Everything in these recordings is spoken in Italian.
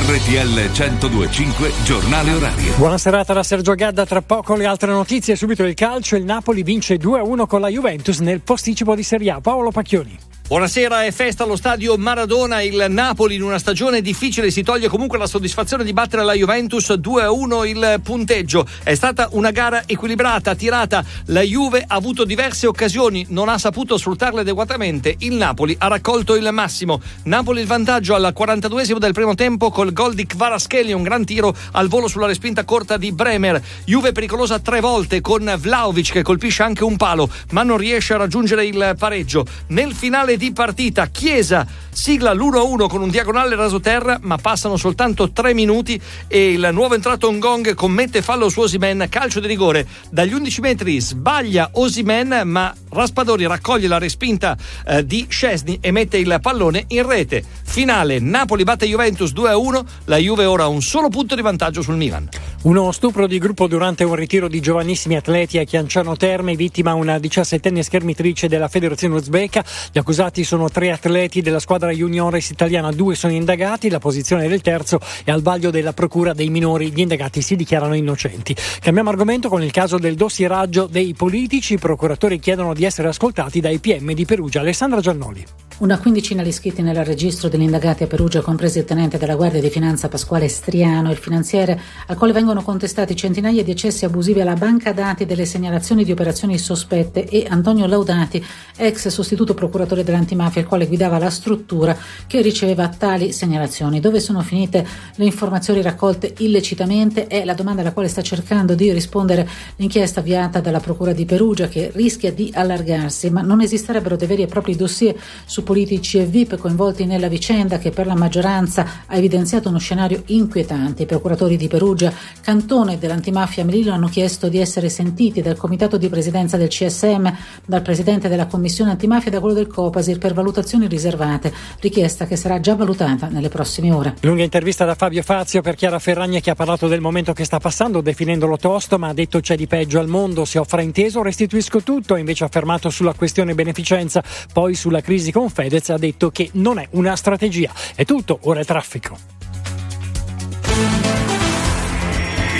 RTL 1025 Giornale Orario. Buona serata da Sergio Gadda, tra poco le altre notizie, subito il calcio, il Napoli vince 2-1 con la Juventus nel posticipo di Serie A. Paolo Pacchioni. Buonasera, è festa allo stadio Maradona. Il Napoli in una stagione difficile si toglie comunque la soddisfazione di battere la Juventus 2-1 il punteggio. È stata una gara equilibrata, tirata. La Juve ha avuto diverse occasioni, non ha saputo sfruttarle adeguatamente. Il Napoli ha raccolto il massimo. Napoli il vantaggio al 42esimo del primo tempo col gol di Kvaraschelli, un gran tiro al volo sulla respinta corta di Bremer. Juve pericolosa tre volte con Vlaovic che colpisce anche un palo, ma non riesce a raggiungere il pareggio. Nel finale di partita. Chiesa sigla l'1-1 con un diagonale rasoterra, ma passano soltanto tre minuti e il nuovo entrato Ngong commette fallo su Osimen, calcio di rigore. Dagli 11 metri sbaglia Osimen, ma Raspadori raccoglie la respinta eh, di Scesni e mette il pallone in rete. Finale, Napoli batte Juventus 2-1, la Juve ora ha un solo punto di vantaggio sul Milan. Uno stupro di gruppo durante un ritiro di giovanissimi atleti a Chianciano Terme, vittima una 17enne schermitrice della Federazione Uzbeka. Gli accusati sono tre atleti della squadra juniores italiana, due sono indagati, la posizione del terzo è al vaglio della procura dei minori. Gli indagati si dichiarano innocenti. Cambiamo argomento con il caso del dossieraggio dei politici. I procuratori chiedono di essere ascoltati dai PM di Perugia. Alessandra Giannoli. Una quindicina di iscritti nel registro degli indagati a Perugia, compresi il tenente della Guardia di Finanza Pasquale Striano il finanziere, al quale vengono contestati centinaia di accessi abusivi alla banca dati delle segnalazioni di operazioni sospette e Antonio Laudati, ex sostituto procuratore dell'antimafia, il quale guidava la struttura che riceveva tali segnalazioni. Dove sono finite le informazioni raccolte illecitamente è la domanda alla quale sta cercando di rispondere l'inchiesta avviata dalla Procura di Perugia che rischia di allargarsi, ma non esisterebbero dei veri e propri dossier su politici e VIP coinvolti nella vicenda che per la maggioranza ha evidenziato uno scenario inquietante. I procuratori di Perugia, cantone dell'antimafia Melillo, hanno chiesto di essere sentiti dal comitato di presidenza del CSM, dal presidente della commissione antimafia e da quello del Copasir per valutazioni riservate, richiesta che sarà già valutata nelle prossime ore. Lunga intervista da Fabio Fazio per Chiara Ferragna che ha parlato del momento che sta passando definendolo tosto ma ha detto c'è di peggio al mondo, se ho frainteso restituisco tutto, invece ha affermato sulla questione beneficenza, poi sulla crisi con Fedez ha detto che non è una strategia. È tutto, ora è traffico.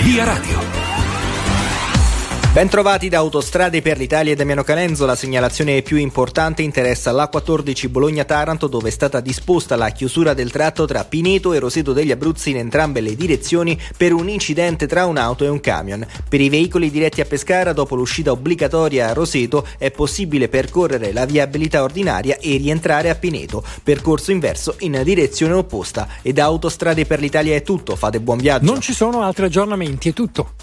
Via Radio. Bentrovati da Autostrade per l'Italia e Damiano Calenzo. La segnalazione più importante interessa l'A14 Bologna-Taranto dove è stata disposta la chiusura del tratto tra Pineto e Roseto degli Abruzzi in entrambe le direzioni per un incidente tra un'auto e un camion. Per i veicoli diretti a Pescara dopo l'uscita obbligatoria a Roseto è possibile percorrere la viabilità ordinaria e rientrare a Pineto. Percorso inverso in direzione opposta. E da Autostrade per l'Italia è tutto. Fate buon viaggio. Non ci sono altri aggiornamenti, è tutto.